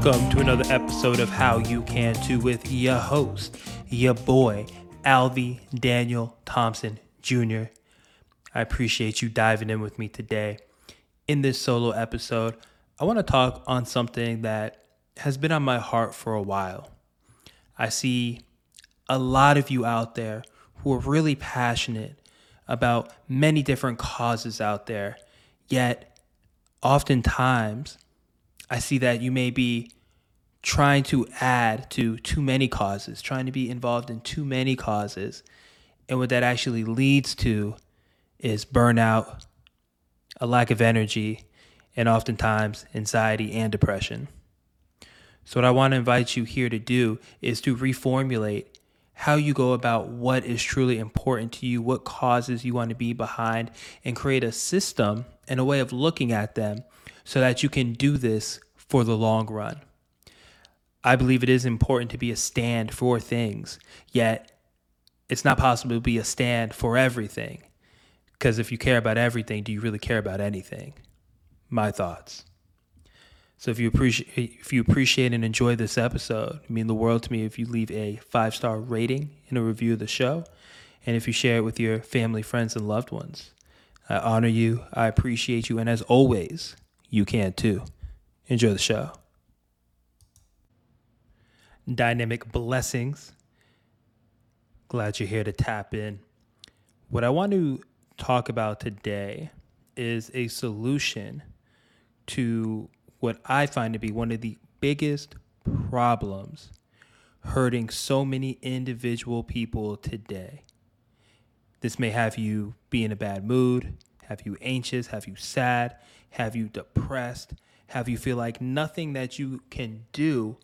Welcome to another episode of How You Can Too with your host, your boy, Alvy Daniel Thompson Jr. I appreciate you diving in with me today. In this solo episode, I want to talk on something that has been on my heart for a while. I see a lot of you out there who are really passionate about many different causes out there, yet oftentimes I see that you may be trying to add to too many causes, trying to be involved in too many causes. And what that actually leads to is burnout, a lack of energy, and oftentimes anxiety and depression. So, what I want to invite you here to do is to reformulate how you go about what is truly important to you, what causes you want to be behind, and create a system and a way of looking at them so that you can do this for the long run. I believe it is important to be a stand for things, yet it's not possible to be a stand for everything. Because if you care about everything, do you really care about anything? My thoughts. So if you appreciate if you appreciate and enjoy this episode, it mean the world to me if you leave a five star rating and a review of the show, and if you share it with your family, friends, and loved ones. I honor you. I appreciate you, and as always, you can too. Enjoy the show. Dynamic blessings. Glad you're here to tap in. What I want to talk about today is a solution to what I find to be one of the biggest problems hurting so many individual people today. This may have you be in a bad mood, have you anxious, have you sad, have you depressed, have you feel like nothing that you can do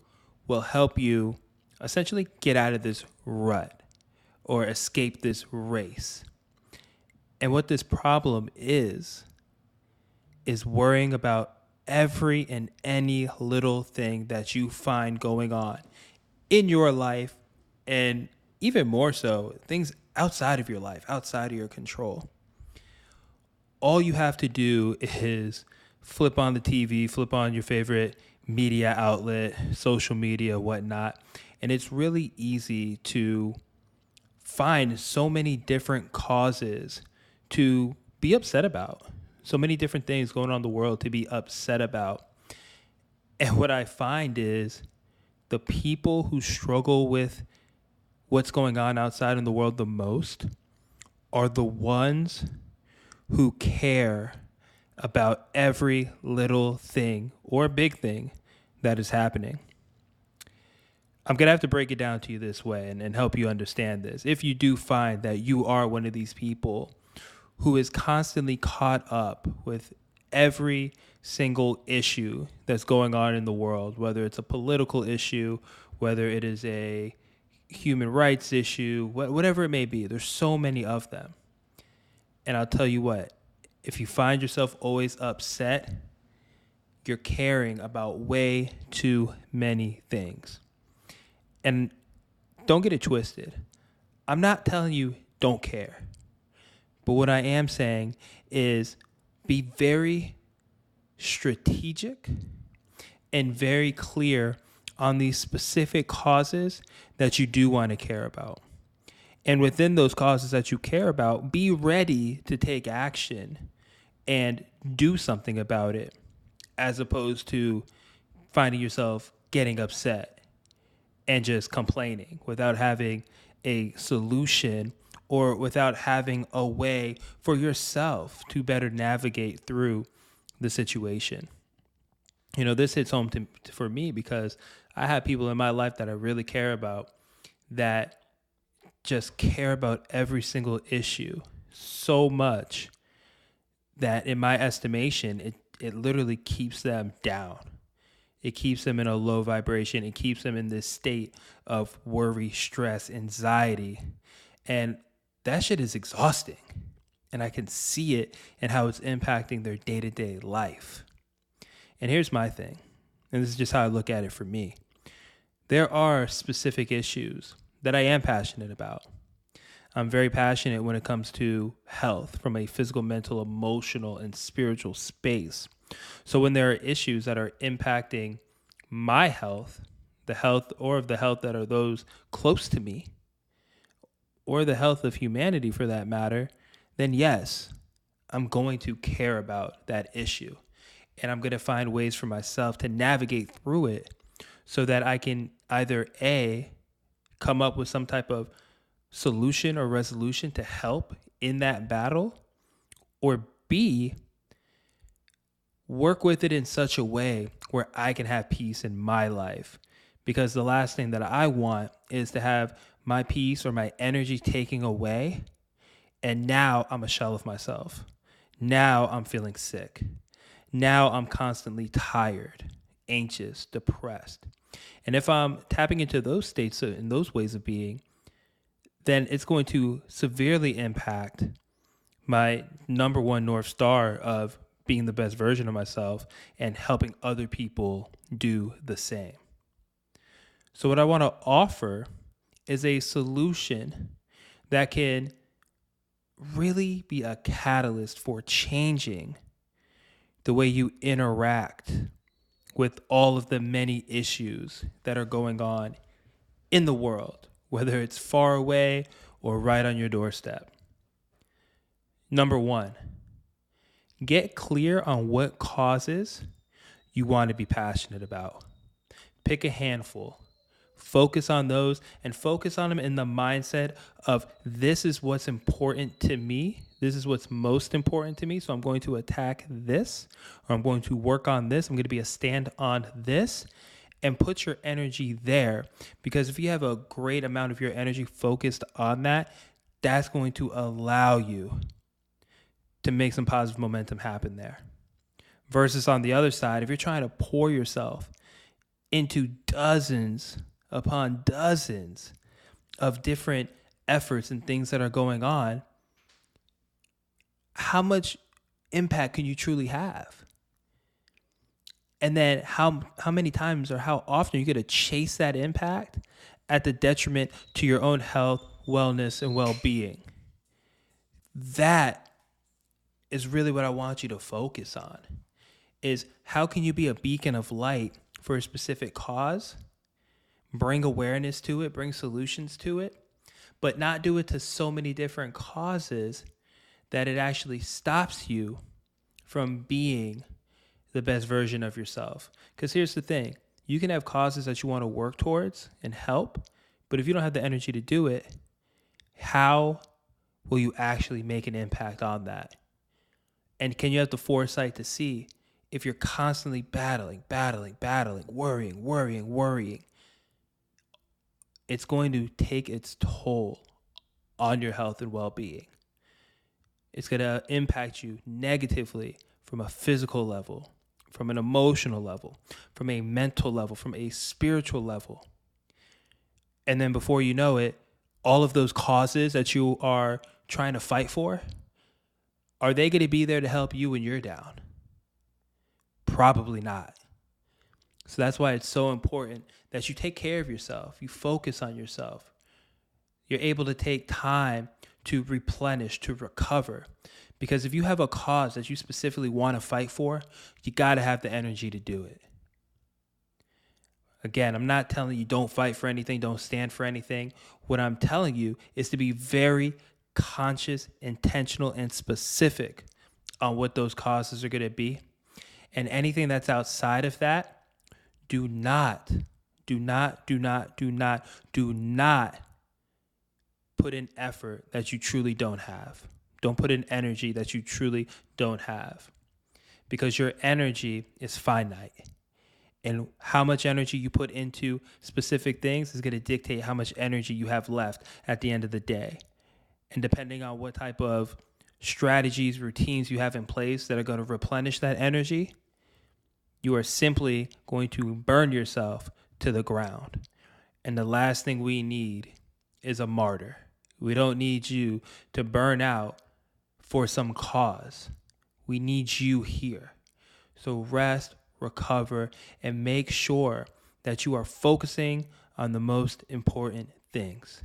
will help you essentially get out of this rut or escape this race. And what this problem is, is worrying about every and any little thing that you find going on in your life, and even more so, things outside of your life, outside of your control. All you have to do is flip on the TV, flip on your favorite media outlet, social media, whatnot, and it's really easy to find so many different causes to be upset about so many different things going on in the world to be upset about. And what I find is the people who struggle with what's going on outside in the world the most are the ones who care about every little thing or big thing that is happening. I'm going to have to break it down to you this way and, and help you understand this. If you do find that you are one of these people who is constantly caught up with every single issue that's going on in the world, whether it's a political issue, whether it is a human rights issue, whatever it may be. There's so many of them. And I'll tell you what, if you find yourself always upset, you're caring about way too many things. And don't get it twisted. I'm not telling you don't care. But what I am saying is be very strategic and very clear on these specific causes that you do want to care about. And within those causes that you care about, be ready to take action and do something about it as opposed to finding yourself getting upset and just complaining without having a solution or without having a way for yourself to better navigate through the situation. You know, this hits home to, for me because I have people in my life that I really care about that just care about every single issue so much that in my estimation it it literally keeps them down it keeps them in a low vibration it keeps them in this state of worry stress anxiety and that shit is exhausting. And I can see it and how it's impacting their day to day life. And here's my thing, and this is just how I look at it for me. There are specific issues that I am passionate about. I'm very passionate when it comes to health from a physical, mental, emotional, and spiritual space. So when there are issues that are impacting my health, the health or of the health that are those close to me, or the health of humanity for that matter, then yes, I'm going to care about that issue. And I'm going to find ways for myself to navigate through it so that I can either A, come up with some type of solution or resolution to help in that battle, or B, work with it in such a way where I can have peace in my life. Because the last thing that I want is to have my peace or my energy taken away. And now I'm a shell of myself. Now I'm feeling sick. Now I'm constantly tired, anxious, depressed. And if I'm tapping into those states and those ways of being, then it's going to severely impact my number one North Star of being the best version of myself and helping other people do the same. So, what I want to offer is a solution that can really be a catalyst for changing the way you interact with all of the many issues that are going on in the world, whether it's far away or right on your doorstep. Number one, get clear on what causes you want to be passionate about. Pick a handful focus on those and focus on them in the mindset of this is what's important to me. This is what's most important to me. So I'm going to attack this or I'm going to work on this. I'm going to be a stand on this and put your energy there because if you have a great amount of your energy focused on that, that's going to allow you to make some positive momentum happen there. Versus on the other side, if you're trying to pour yourself into dozens upon dozens of different efforts and things that are going on, how much impact can you truly have? And then how how many times or how often are you going to chase that impact at the detriment to your own health, wellness, and well-being? That is really what I want you to focus on. Is how can you be a beacon of light for a specific cause bring awareness to it, bring solutions to it, but not do it to so many different causes that it actually stops you from being the best version of yourself. Because here's the thing you can have causes that you want to work towards and help, but if you don't have the energy to do it, how will you actually make an impact on that? And can you have the foresight to see if you're constantly battling, battling, battling, worrying, worrying, worrying, it's going to take its toll on your health and well being. It's going to impact you negatively from a physical level, from an emotional level, from a mental level, from a spiritual level. And then before you know it, all of those causes that you are trying to fight for, are they going to be there to help you when you're down? Probably not. So that's why it's so important that you take care of yourself, you focus on yourself. You're able to take time to replenish, to recover. Because if you have a cause that you specifically want to fight for, you got to have the energy to do it. Again, I'm not telling you don't fight for anything, don't stand for anything. What I'm telling you is to be very conscious, intentional, and specific on what those causes are going to be. And anything that's outside of that, do not, do not, do not, do not, do not put in effort that you truly don't have. Don't put in energy that you truly don't have. Because your energy is finite. And how much energy you put into specific things is going to dictate how much energy you have left at the end of the day. And depending on what type of strategies, routines you have in place that are going to replenish that energy, you are simply going to burn yourself to the ground. And the last thing we need is a martyr. We don't need you to burn out for some cause. We need you here. So rest, recover, and make sure that you are focusing on the most important things.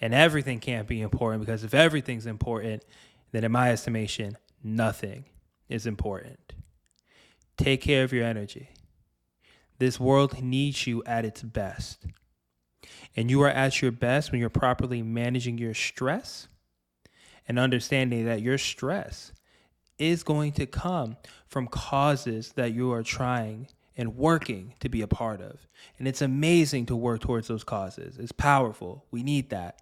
And everything can't be important because if everything's important, then in my estimation, nothing is important. Take care of your energy. This world needs you at its best. And you are at your best when you're properly managing your stress and understanding that your stress is going to come from causes that you are trying and working to be a part of. And it's amazing to work towards those causes. It's powerful. We need that.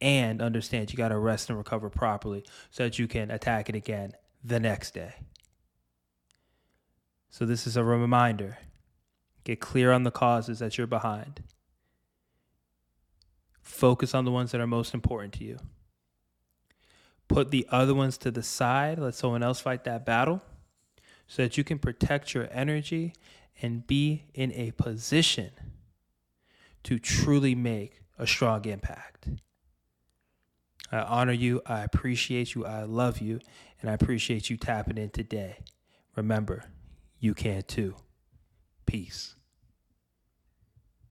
And understand you got to rest and recover properly so that you can attack it again the next day. So, this is a reminder get clear on the causes that you're behind, focus on the ones that are most important to you put the other ones to the side, let someone else fight that battle so that you can protect your energy and be in a position to truly make a strong impact. I honor you, I appreciate you, I love you, and I appreciate you tapping in today. Remember, you can too. Peace.